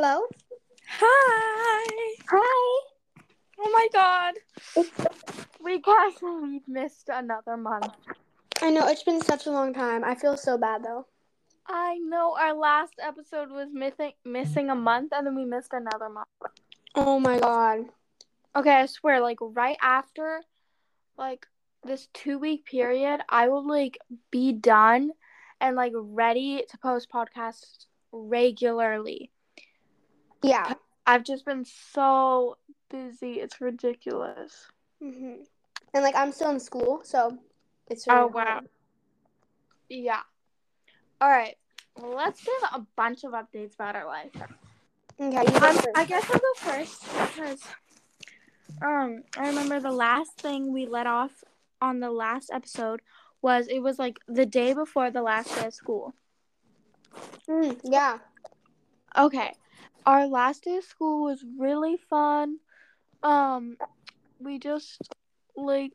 Hello? Hi. Hi. Oh my god. We guys we've missed another month. I know it's been such a long time. I feel so bad though. I know our last episode was missing missing a month and then we missed another month. Oh my god. Okay, I swear, like right after like this two week period, I will like be done and like ready to post podcasts regularly. Yeah. I've just been so busy. It's ridiculous. hmm And like I'm still in school, so it's Oh wow. Yeah. All right. Well, let's give a bunch of updates about our life. Okay, Um. I guess I'll go first because um I remember the last thing we let off on the last episode was it was like the day before the last day of school. Mm, yeah. Okay. Our last day of school was really fun. Um we just like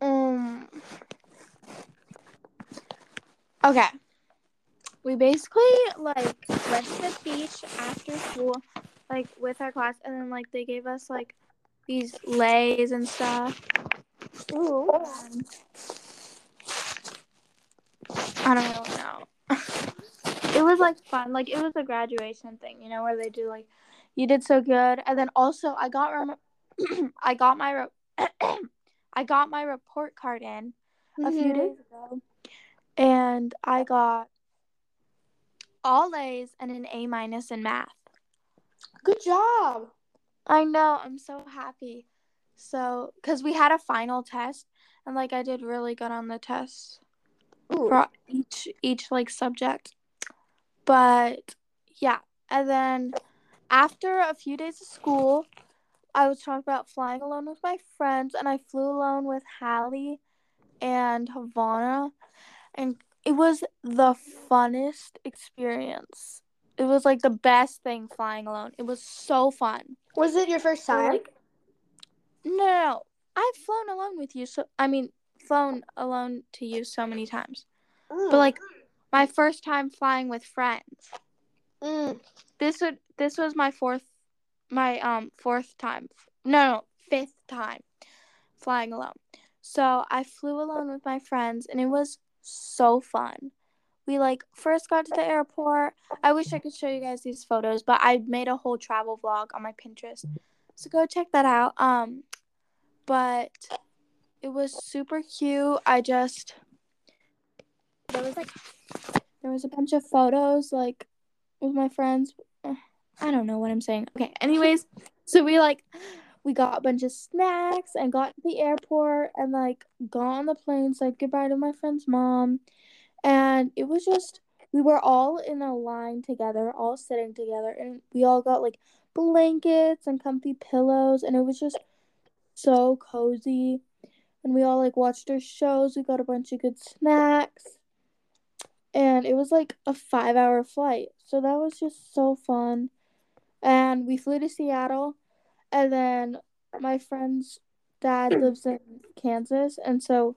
um Okay. We basically like went to the beach after school, like with our class, and then like they gave us like these leis and stuff. Ooh. I don't know. it was like fun. Like it was a graduation thing, you know, where they do like you did so good, and then also I got rem- I got my re- I got my report card in a few Mhm. days ago, and I got all A's and an A minus in math. Good job. I know, I'm so happy. So, because we had a final test, and like I did really good on the test Ooh. for each each like subject. But yeah, and then after a few days of school, I was talking about flying alone with my friends, and I flew alone with Hallie and Havana, and it was the funnest experience. It was like the best thing flying alone. It was so fun. Was it your first time? like, no, no, no, I've flown alone with you. So I mean, flown alone to you so many times. Mm. But like, my first time flying with friends. Mm. This would this was my fourth, my um fourth time. No, no, fifth time flying alone. So I flew alone with my friends, and it was so fun. We like first got to the airport. I wish I could show you guys these photos, but I made a whole travel vlog on my Pinterest. So go check that out. Um but it was super cute. I just there was like there was a bunch of photos like with my friends. I don't know what I'm saying. Okay, anyways, so we like we got a bunch of snacks and got to the airport and like got on the plane, said goodbye to my friend's mom. And it was just we were all in a line together, all sitting together, and we all got like blankets and comfy pillows, and it was just so cozy. And we all like watched our shows. We got a bunch of good snacks. And it was like a five hour flight. So that was just so fun. And we flew to Seattle. And then my friend's dad lives in Kansas. And so,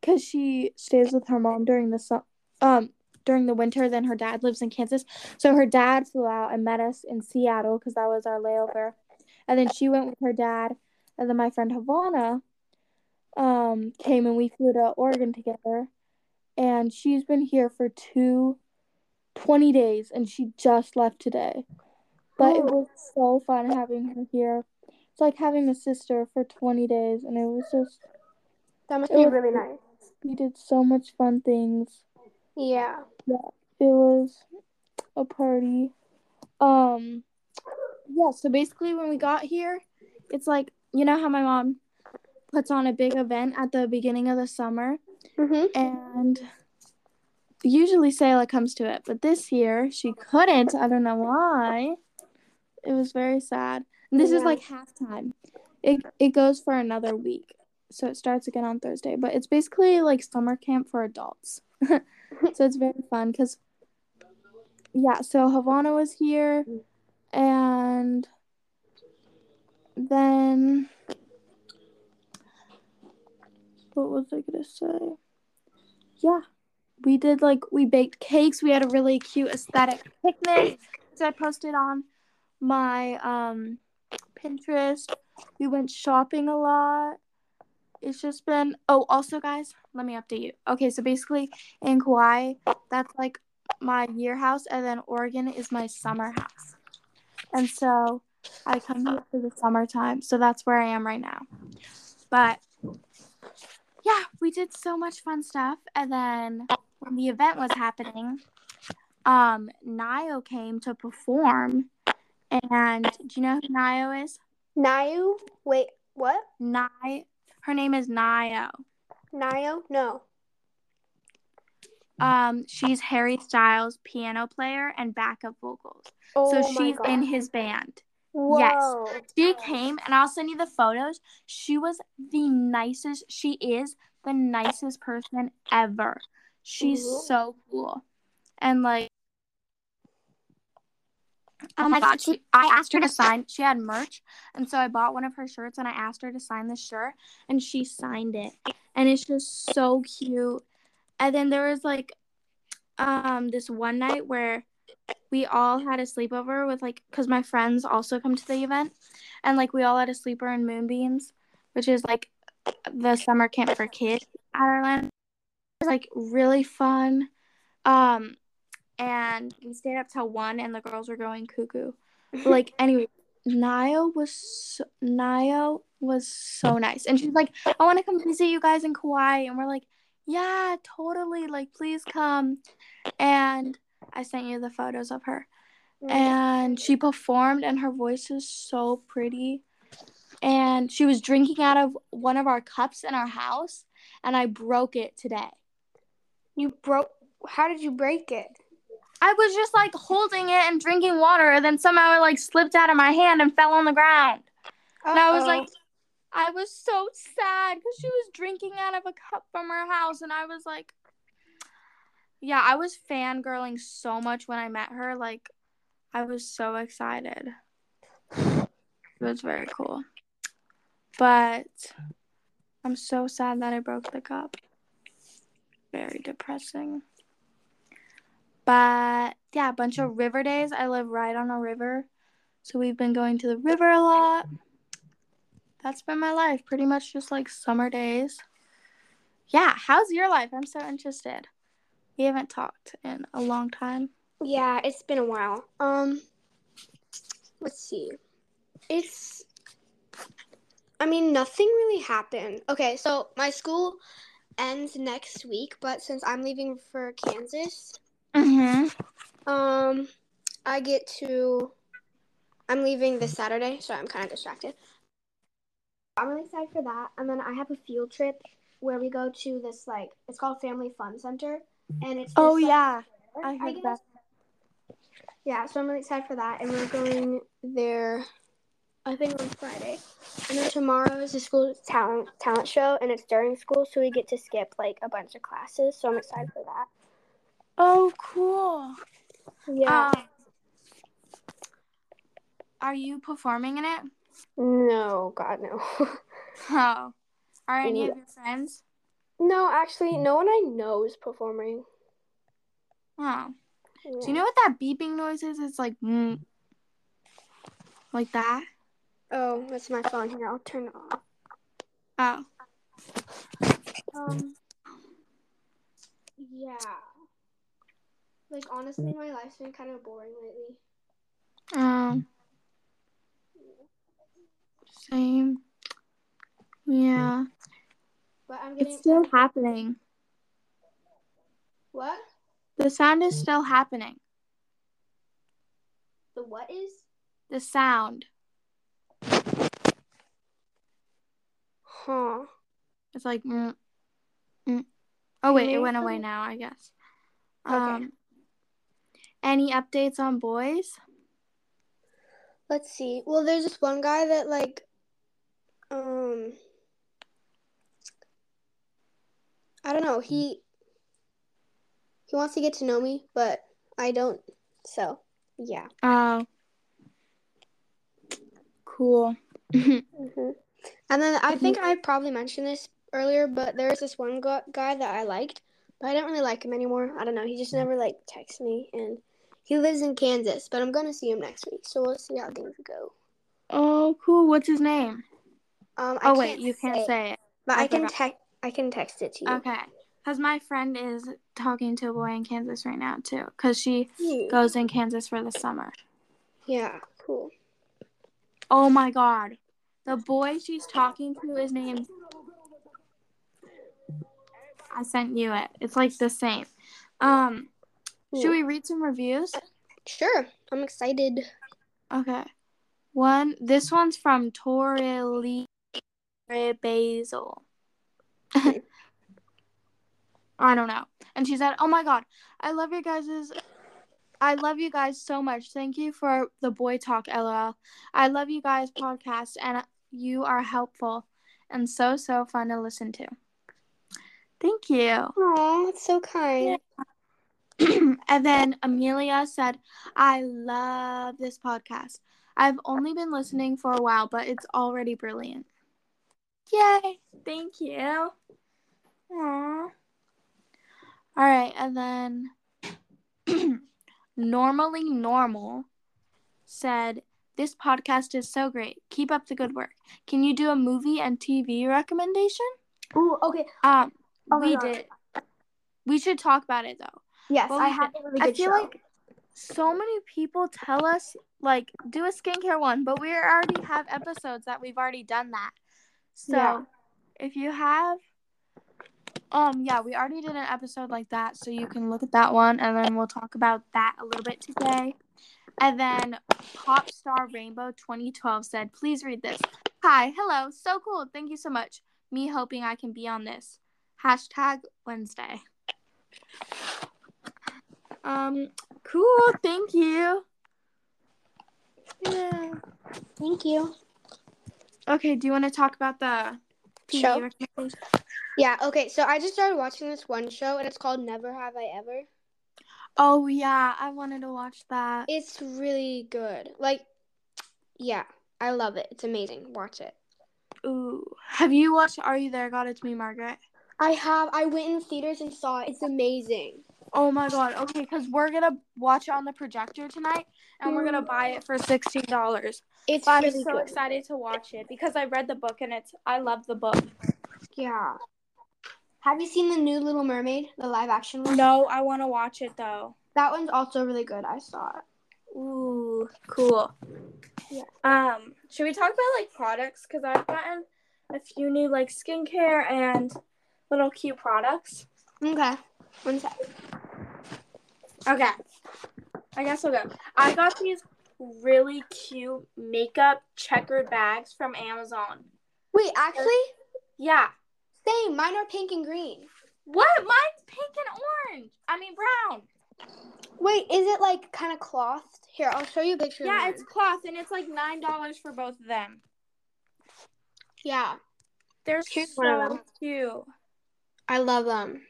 because she stays with her mom during the su- um during the winter, then her dad lives in Kansas. So her dad flew out and met us in Seattle because that was our layover. And then she went with her dad. And then my friend Havana um came and we flew to Oregon together. And she's been here for two 20 days and she just left today. But it was so fun having her here. It's like having a sister for 20 days and it was just That must be was- really nice. we did so much fun things. Yeah. Yeah. It was a party. Um yeah, so basically when we got here, it's like you know how my mom puts on a big event at the beginning of the summer Mhm. and usually Sayla comes to it, but this year she couldn't. I don't know why. It was very sad. And this is like halftime. It it goes for another week. So it starts again on Thursday, but it's basically like summer camp for adults. so it's very fun cuz yeah, so Havana was here and then what was I to say? Yeah, we did like we baked cakes. We had a really cute aesthetic picnic, which I posted on my um Pinterest. We went shopping a lot. It's just been oh also guys, let me update you. Okay, so basically in Kauai, that's like my year house and then Oregon is my summer house. And so I come here for the summertime. So that's where I am right now. But yeah, we did so much fun stuff. And then when the event was happening, um, Nio came to perform. And do you know who Nio is? Nayu? Wait, what? Nio. Her name is Nio. Nio? No. Um, she's Harry Styles' piano player and backup vocals. Oh so she's God. in his band. Whoa. She came and I'll send you the photos. She was the nicest. She is the nicest person ever. She's Ooh. so cool. And like Oh my god, she I asked her to sign. She had merch, and so I bought one of her shirts and I asked her to sign the shirt and she signed it. And it's just so cute. And then there was like um this one night where we all had a sleepover with like cuz my friends also come to the event and like we all had a sleeper in Moonbeams, which is like the summer camp for kids at Orlando. It was like really fun. Um and we stayed up till 1 and the girls were going cuckoo. But, like anyway, Nio was so, Nio was so nice. And she's like, "I want to come visit you guys in Kauai." And we're like, "Yeah, totally. Like please come." And I sent you the photos of her. And she performed and her voice is so pretty. And she was drinking out of one of our cups in our house and I broke it today. you broke. How did you break it? I was just like holding it and drinking water, and then somehow it like slipped out of my hand and fell on the ground. And I was like, I was so sad because she was drinking out of a cup from her house, and I was like, yeah, I was fangirling so much when I met her. Like, I was so excited. It was very cool. But I'm so sad that I broke the cup. Very depressing. But yeah, a bunch of river days. I live right on a river. So we've been going to the river a lot. That's been my life. Pretty much just like summer days. Yeah, how's your life? I'm so interested. We haven't talked in a long time. Yeah, it's been a while. Um, let's see. It's. I mean, nothing really happened. Okay, so my school ends next week, but since I'm leaving for Kansas, Mm-hmm. um, I get to. I'm leaving this Saturday, so I'm kind of distracted. I'm really excited for that, and then I have a field trip where we go to this like it's called Family Fun Center, and it's. Oh like, yeah. I heard guess. that. Yeah, so I'm really excited for that, and we're going there. I think on Friday, and then tomorrow is the school talent talent show, and it's during school, so we get to skip like a bunch of classes. So I'm excited for that. Oh, cool. Yeah. Um, are you performing in it? no, God no. Oh. Are any of your friends? No, actually, no one I know is performing. Oh. Do you know what that beeping noise is? It's like mm, like that. Oh, that's my phone. Here, I'll turn it off. Oh. Um. Yeah. Like honestly, my life's been kind of boring lately. Um. Same. Yeah. But I'm getting It's still happening. What? The sound is still happening. The what is? The sound. Huh. It's like. Mm, mm. Oh wait, it went away now. I guess. Okay. Um. Any updates on boys? Let's see. Well, there's this one guy that like, um, I don't know. He he wants to get to know me, but I don't. So yeah. Oh. Cool. hmm And then I think I probably mentioned this earlier, but there's this one gu- guy that I liked, but I don't really like him anymore. I don't know. He just never like texts me, and He lives in Kansas, but I'm gonna see him next week, so we'll see how things go. Oh, cool. What's his name? Um, I Oh wait, can't you can't say, say it. but I I, can text. I can text it to you. Okay. Because my friend is talking to a boy in Kansas right now, too. Because she Cute. goes in Kansas for the summer. Yeah, cool. Oh my god. The boy she's talking to is named. I sent you it. It's like the same. Um, should we read some reviews? Sure, I'm excited. Okay. One. This one's from Torili Basil. I don't know. And she said, "Oh my god, I love you guys's I love you guys so much. Thank you for the boy talk, lol. I love you guys podcast and you are helpful and so so fun to listen to. Thank you." Oh, that's so kind. and then Amelia said, I love this podcast. I've only been listening for a while, but it's already brilliant. Yay! Thank you. Aww. All right, and then Normally Normal said, This podcast is so great. Keep up the good work. Can you do a movie and TV recommendation? Ooh, okay. Um, Oh we did. We should talk about it though. Yes, Well, I have a really good I feel show. like so many people tell us like do a skincare one, but we already have episodes that we've already done that. So Yeah. if you have um yeah, we already did an episode like that, so you can look at that one and then we'll talk about that a little bit today. And then Pop Star Rainbow 2012 said, please read this. Hi, hello, so cool. Thank you so much. Me hoping I can be on this. Hashtag Wednesday. Um, cool. Thank you. Yeah. Thank you. Okay. Do you want to talk about the Show? Yeah, okay, so I just started watching this one show and it's called Never Have I Ever. Oh yeah, I wanted to watch that. It's really good. Like, yeah, I love it. It's amazing. Watch it. Ooh. Have you watched Are You There? God, it's me, Margaret. I have. I went in theaters and saw it. It's amazing. Oh my god. Okay, because we're gonna watch it on the projector tonight, and we're gonna buy it for sixteen dollars. It's I'm really so good. excited to watch it because I read the book and it's I love the book. Yeah. Have you seen the new Little Mermaid, the live action one? No, I want to watch it though. That one's also really good. I saw it. Ooh, cool. Yeah. Um, should we talk about like products? Cause I've gotten a few new like skincare and little cute products. Okay. One sec. Okay. I guess we'll go. I got these really cute makeup checkered bags from Amazon. Wait, actually, Yeah. same. Mine are pink and green. What? Mine's pink and orange. I mean brown. Wait, is it like kind of clothed? Here, I'll show you a picture. Yeah, mine. it's cloth and it's like nine dollars for both of them. yeah. They're Here's so them. cute. I love them.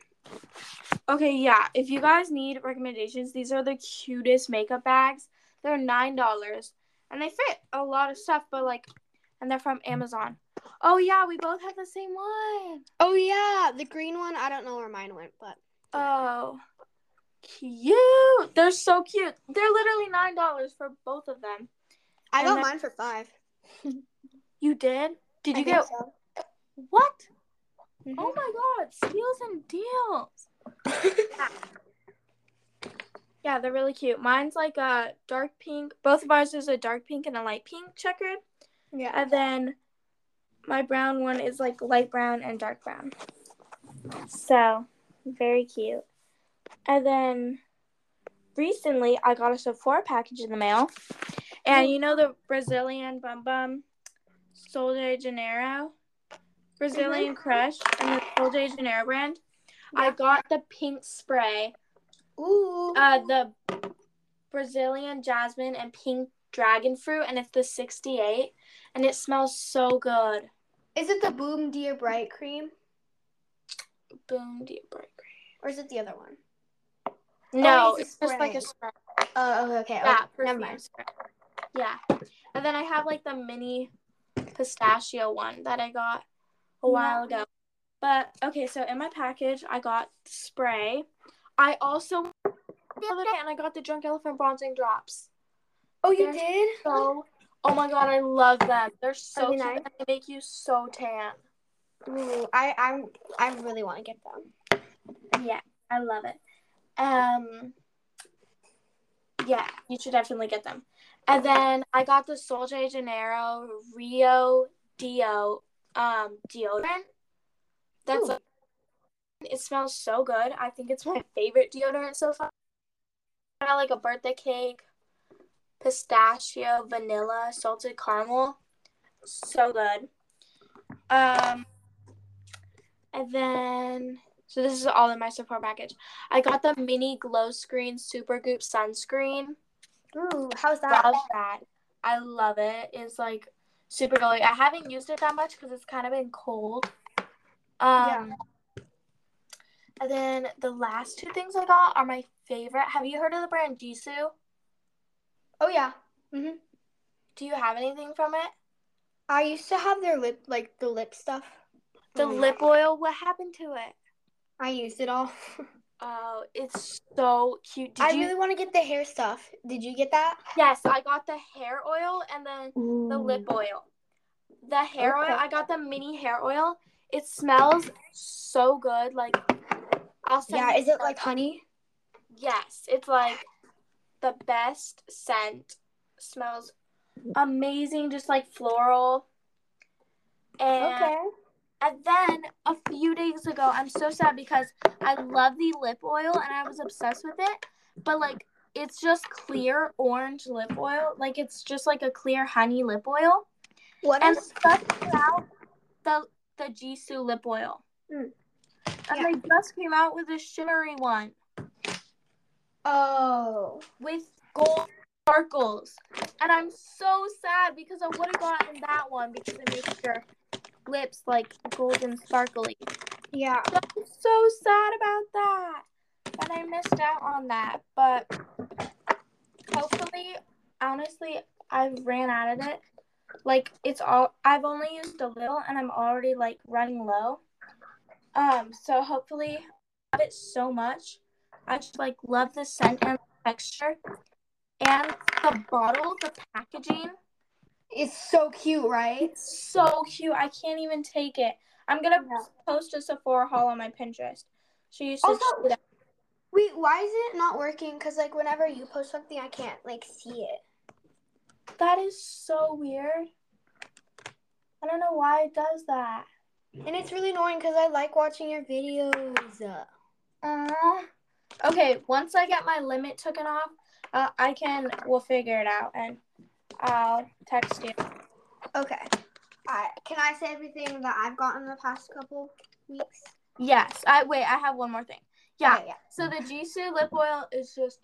Okay, yeah. If you guys need recommendations, these are the cutest makeup bags. They're nine dollars, and they fit a lot of stuff. But like, and they're from Amazon. Oh yeah, we both have the same one. Oh yeah, the green one. I don't know where mine went, but Oh, cute. They're so cute. They're literally nine dollars for both of them. I And got then- mine for five. You did? Did you get so. what? Mhm. Oh my god, steals and deals. Yeah, they're really cute. Mine's like a dark pink. Both of ours is a dark pink and a light pink checkered. yeah. And then my brown one is like light brown and dark brown. So, very cute. And then recently I got a Sephora package in the mail. And you know the Brazilian Bum Bum Sol de Janeiro? Brazilian Crush and the Sol de Janeiro brand. I got the pink spray Ooh. uh, the Brazilian jasmine and pink dragon fruit, and it's the 68, and it smells so good. is it the Bom Dia Bright cream Boom, dear bright Cream. or is it the other one? No, it's it's just like a spray. spray. Oh, okay, okay. Yeah. Never mind. Yeah, and then I have like the mini pistachio one that I got a while ago. But okay, so in my package, I got spray. I also the other day, and I got the Drunk Elephant bronzing drops. Oh, you They're did? So, oh my god, I love them. They're so cute nice? and they make you so tan. Ooh, I I'm I really want to get them. Yeah, I love it. Um, yeah, you should definitely get them. And then I got the Sol de Janeiro Rio Deo um deodorant. That's Ooh. it smells so good. I think it's my favorite deodorant so far. Kind of like a birthday cake, pistachio, vanilla, salted caramel. So good. Um, and then so this is all in my Sephora package. I got the mini Glowscreen super goop sunscreen. Ooh, how's that? Love that. I love it. It's like super glowy. I haven't used it that much because it's kind of been cold. Um, And then the last two things I got are my favorite. Have you heard of the brand Gisou? Oh yeah. Mhm. Do you have anything from it? I used to have their lip like the lip stuff. The Oh, lip oil. What happened to it? I used it all. Oh, it's so cute. Did I you? really want to get the hair stuff. Did you get that? Yes, I got the hair oil and then the lip oil. The hair Okay. oil, I got the mini hair oil. It smells so good. Like, I'll send Yeah, is it like honey? Yes, it's like the best scent. Smells amazing, just like floral. And and then a few days ago, I'm so sad because I love the lip oil and I was obsessed with it. But like it's just clear orange lip oil. Like it's just like a clear honey lip oil. What And is just came out the the Gisou lip oil. Mm. And Yeah. they just came out with a shimmery one Oh. with gold sparkles. And I'm so sad because I would have gotten that one because it makes your lips like golden sparkly. Yeah. So I'm so sad about that. That I missed out on that. But hopefully, honestly, I've ran out of it. Like it's all I've only used a little and I'm already like running low. Um, so hopefully I love it so much. I just like love the scent and the texture. And the bottle, the packaging, It's so cute, right? it's so cute. I can't even take it. I'm gonna Yeah. post a Sephora haul on my Pinterest. So you should Also- that. Wait, why is it not working? Cause like whenever you post something, I can't like see it. That is so weird. I don't know why it does that. And it's really annoying because I like watching your videos. Uh, okay, once I get my limit taken off, uh, I can. We'll figure it out, and I'll text you. Okay. I can I say everything that I've gotten the past couple weeks? Yes. I wait. I have one more thing. Yeah. Okay, yeah. So the Gisou lip oil is just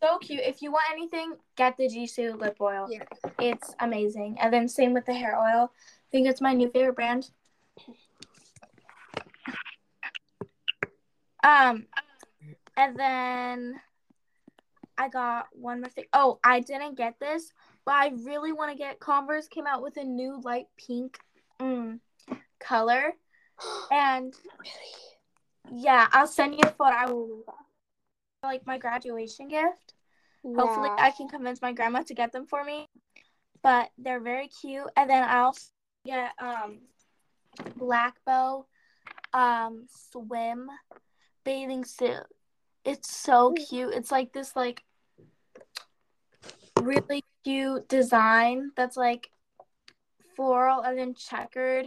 so cute. If you want anything, get the Gisou lip oil. Yeah. It's amazing. And then same with the hair oil. I think it's my new favorite brand. Um, and then I got one more thing. Oh, I didn't get this, but I really want to get Converse came out with a new light pink mm, color. And yeah, I'll send you a photo. I will like my graduation gift. Hopefully, I can convince my grandma to get them for me. But they're very cute. And then I'll get um black bow um swim bathing suit. It's so cute. It's like this like really cute design that's like floral and then checkered.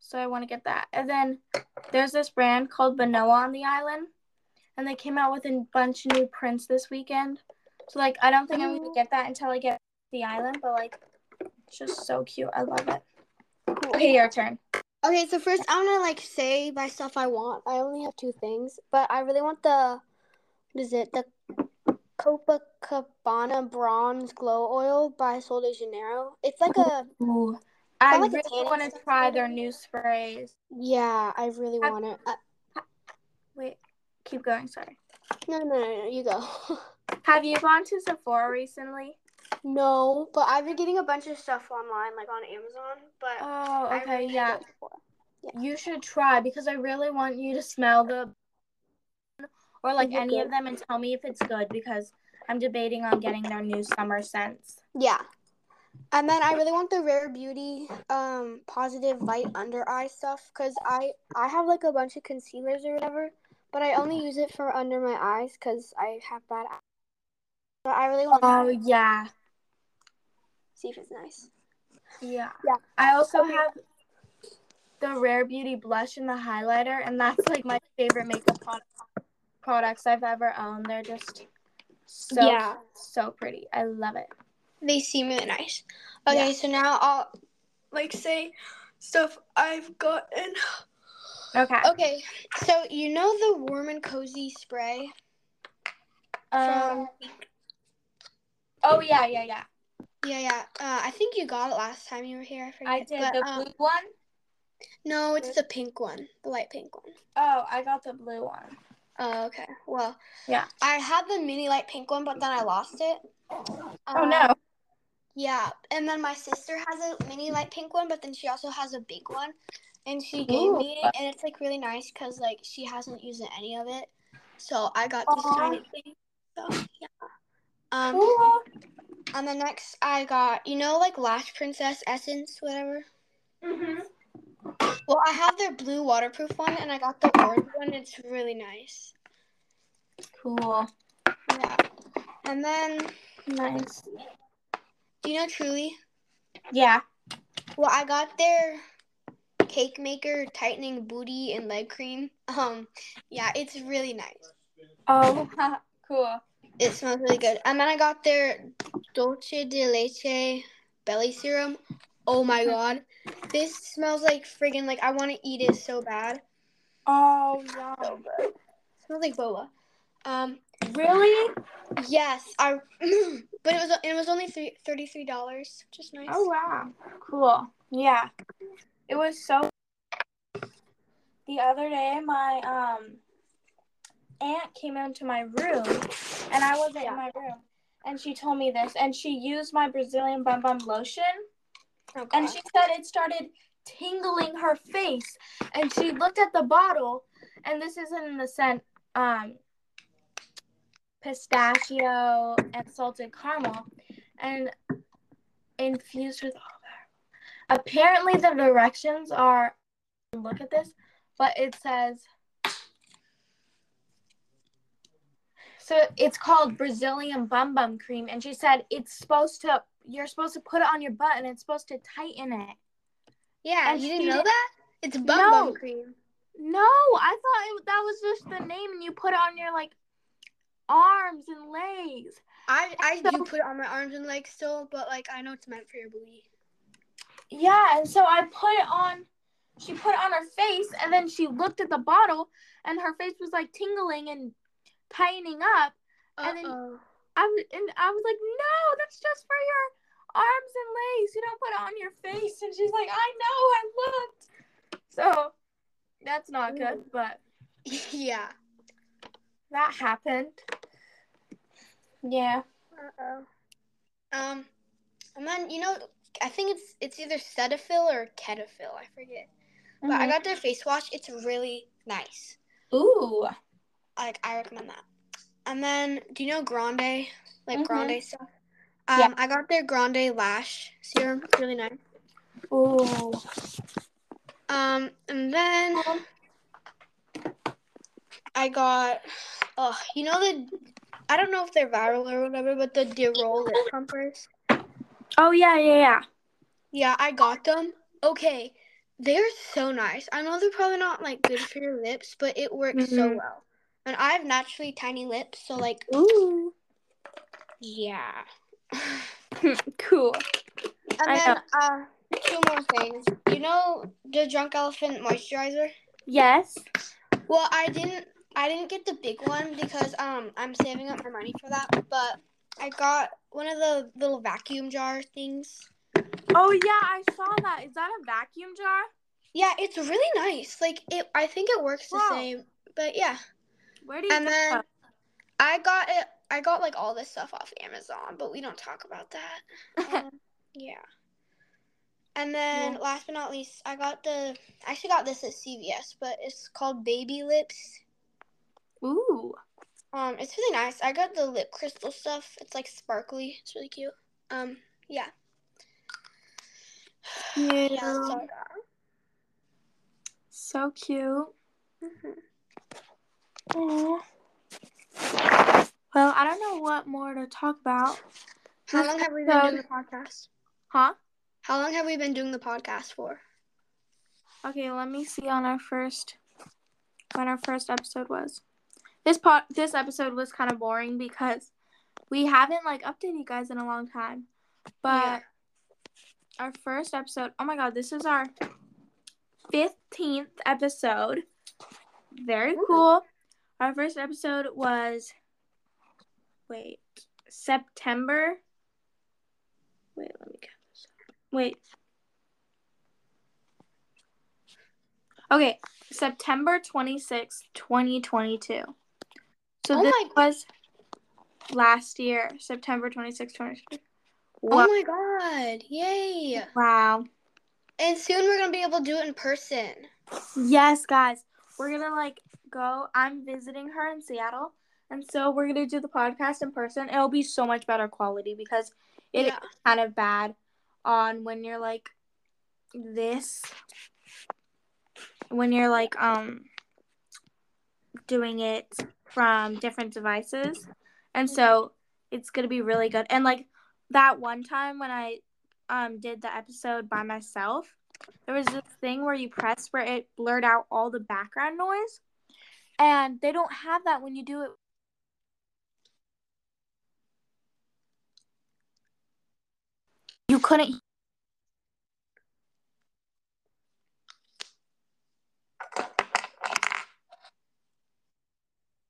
So I want to get that. And then there's this brand called Banoa on the island. And they came out with a bunch of new prints this weekend. So like I don't think I'm gonna oh. get that until I get the island, but like it's just so cute. I love it. Okay, your turn. Okay, so first I'm gonna like say my stuff I want. I only have two things, but I really want the what is it? The Copacabana Bronze Glow Oil by Sol de Janeiro. It's like a Ooh. I like really want to try their new sprays. yeah. I really Have- want it. Uh, Wait, keep going. Sorry. no, no, no, no. You go. Have you gone to Sephora recently? no, but I've been getting a bunch of stuff online, like on Amazon. But Oh, okay, really yeah. Sephora. You should try because I really want you to smell the or like any of them and tell me if it's good because I'm debating on getting their new summer scents. Yeah. And then I really want the Rare Beauty um positive light under eye stuff because I I have like a bunch of concealers or whatever, but I only use it for under my eyes because I have bad eyes. But I really want Oh to yeah. see if it's nice. Yeah. Yeah. I also Okay. have the Rare Beauty blush and the highlighter, and that's like my favorite makeup product, products I've ever owned. They're just so Yeah. so pretty. I love it. They seem really nice. Okay, so now I'll like say stuff I've gotten. Okay. Okay, so you know the warm and cozy spray Um. from Oh yeah, yeah, yeah. yeah yeah. Uh, I think you got it last time you were here. I forget. I did But, the um, blue one. No, it's the pink one, the light pink one. Oh, I got the blue one. Oh, okay. Well, Yeah. I had the mini light pink one, but then I lost it. Oh Um, no. Yeah, and then my sister has a mini light pink one, but then she also has a big one, and she gave me it, and it's like really nice because like she hasn't used any of it, so I got this Aw. tiny thing. So yeah. Um, Cool. and then next I got you know like Lash Princess Essence, whatever. Mhm. Well, I have their blue waterproof one, and I got the orange one. It's really nice. Cool. Yeah. And then, Nice. do you know Truly? Yeah. Well, I got their cake maker tightening booty and leg cream. Um, yeah, it's really nice. Oh, cool. It smells really good. And then I got their Dolce de Leche belly serum. Oh my god. This smells like friggin' like I want to eat it so bad. Oh, So good. It smells like boba. Um, Really? yes, I but it was it was only three, $33, which is nice. Oh wow. Cool. Yeah. It was so the other day my um aunt came into my room and I wasn't Yeah. in my room and she told me this and she used my Brazilian bum bum lotion Oh, and she said it started tingling her face and she looked at the bottle and this isn't in the scent um pistachio and salted caramel and infused with apparently the directions are look at this but it says so it's called brazilian bum bum cream and she said it's supposed to you're supposed to put it on your butt and it's supposed to tighten it yeah, and you didn't know did- that? It's bum No. bum cream. no i thought it, that was just the name and you put it on your like arms and legs I I do put it on my arms and legs still, but like I know it's meant for your booty. Yeah, and so I put it on. She put it on her face, and then she looked at the bottle, and her face was like tingling and tightening up. And then- Uh-oh. I was, and I was like, "No, that's just for your arms and legs. You don't put it on your face." And she's like, "I know, I looked." So that's not good, but yeah. that happened. Yeah. Uh-oh. Um, and then you know, I think it's it's either Cetaphil or Cetaphil. I forget. But I Mhm. got their face wash. It's really nice. Ooh. Like I recommend that. And then, do you know Grande? Like Mhm. Grande stuff. Um, Yeah. I got their Grande lash serum. It's really nice. Oh. Um, and then I got, oh, you know the, I don't know if they're viral or whatever, but the Dirol lip pumpers. Oh yeah, yeah, yeah. Yeah, I got them. Okay, they're so nice. I know they're probably not like good for your lips, but it works so Mhm. well. And I have naturally tiny lips, so like, Ooh. yeah. cool. And I then, uh, two more things. You know the Drunk Elephant moisturizer? Yes. Well, I didn't I didn't get the big one because um I'm saving up my money for that, but I got one of the little vacuum jar things. Oh yeah, I saw that. Is that a vacuum jar? Yeah, it's really nice. Like it I think it works the same. But yeah. Where do you And then? I got it I got like all this stuff off Amazon, but we don't talk about that. Um, yeah. And then Yeah. last but not least, I got the I actually got this at CVS, but it's called Baby Lips. Ooh. Um, it's really nice. I got the lip crystal stuff. It's like sparkly. It's really cute. Um, yeah. Yeah. Yeah, that's all I got. So cute. Mhm. Aw. Well, I don't know what more to talk about. How long have we been episode- doing the podcast? Huh? How long have we been doing the podcast for? Okay, let me see on our first when our first episode was. This pot this episode was kind of boring because we haven't like updated you guys in a long time. But Yeah. our first episode, oh my god, this is our 15th episode. Very Ooh. cool. Our first episode was wait, September. Wait, let me count this. Wait. Okay, September 26th, 2022. So Oh this my- was last year, September 26th, 2022. Oh my god! Yay! wow. And soon we're gonna be able to do it in person. Yes, guys. We're going to like go. I'm visiting her in Seattle. And so we're going to do the podcast in person. It'll be so much better quality because it is yeah. kind of bad on when you're like this when you're like um doing it from different devices and so it's gonna be really good and like that one time when i um did the episode by myself there was this thing where you press where it blurred out all the background noise and they don't have that when you do it you couldn't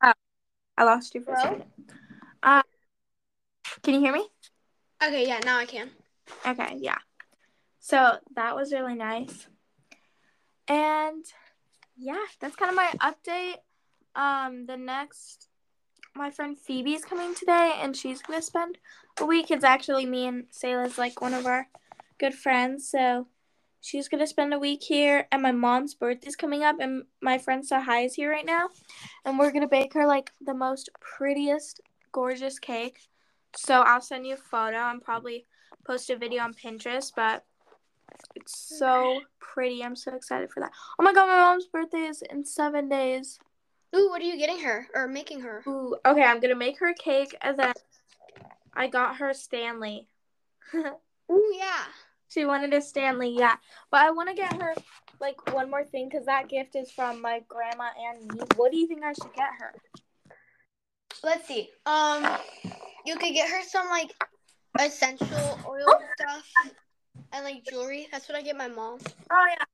Oh, I lost you for a second. Uh, can you hear me? Okay, yeah, now I can. Okay, yeah. So that was really nice. And yeah, that's kind of my update. Um, the next, my friend Phoebe is coming today, and she's gonna spend a week. It's actually me and Sayla's like one of our good friends, so she's gonna spend a week here. And my mom's birthday's coming up, and my friend Sahai is here right now, and we're gonna bake her like the most prettiest, gorgeous cake. So I'll send you a photo and probably post a video on Pinterest, but it's so pretty. I'm so excited for that. Oh my god, my mom's birthday is in seven days. Ooh, what are you getting her or making her? Ooh, okay, I'm gonna make her a cake and then I got her Stanley. Ooh, yeah. she wanted a Stanley, yeah. But I want to get her like one more thing because that gift is from my grandma and me. What do you think I should get her? Let's see. Um, you could get her some like essential oil stuff and like jewelry. That's what I get my mom. Oh yeah.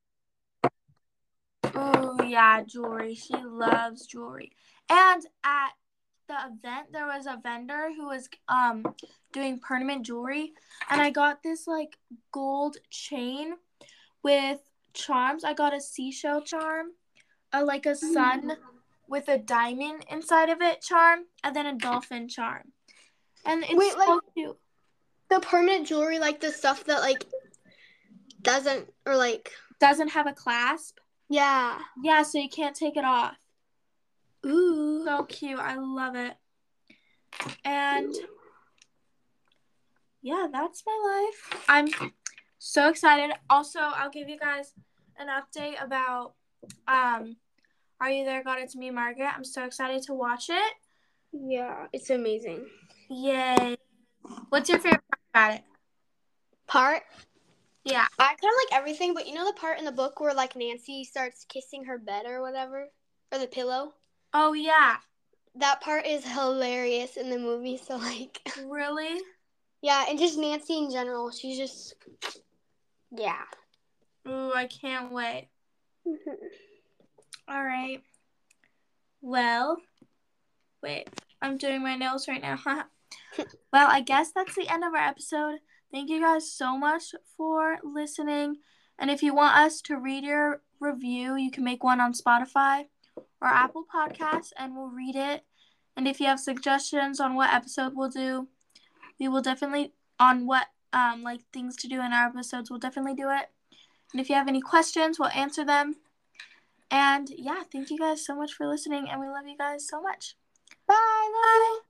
Oh yeah, jewelry. She loves jewelry. And at the event there was a vendor who was um doing permanent jewelry and I got this like gold chain with charms. I got a seashell charm, a like a sun with a diamond inside of it charm, and then a dolphin charm. And it's Wait, so like- cute. The permanent jewelry, like the stuff that like doesn't or like Doesn't have a clasp. Yeah. Yeah, so you can't take it off. Ooh. So cute. I love it. And yeah, that's my life. I'm so excited. Also, I'll give you guys an update about um Are You There God It's Me Margaret. I'm so excited to watch it. Yeah, it's amazing. Yay. What's your favorite part about it? Part Yeah. I kind of like everything, but you know the part in the book where like Nancy starts kissing her bed or whatever, or the pillow. Oh yeah. That part is hilarious in the movie. So like, Really? yeah, and just Nancy in general, she's just, yeah. Ooh, I can't wait. Mm-hmm. All right. Well, wait, I'm doing my nails right now. well, I guess that's the end of our episode. Thank you guys so much for listening. And if you want us to read your review, you can make one on Spotify or Apple Podcasts and we'll read it. And if you have suggestions on what episode we'll do, we will definitely on what um like things to do in our episodes, we'll definitely do it. And if you have any questions, we'll answer them. And yeah, thank you guys so much for listening, and we love you guys so much. Bye. You.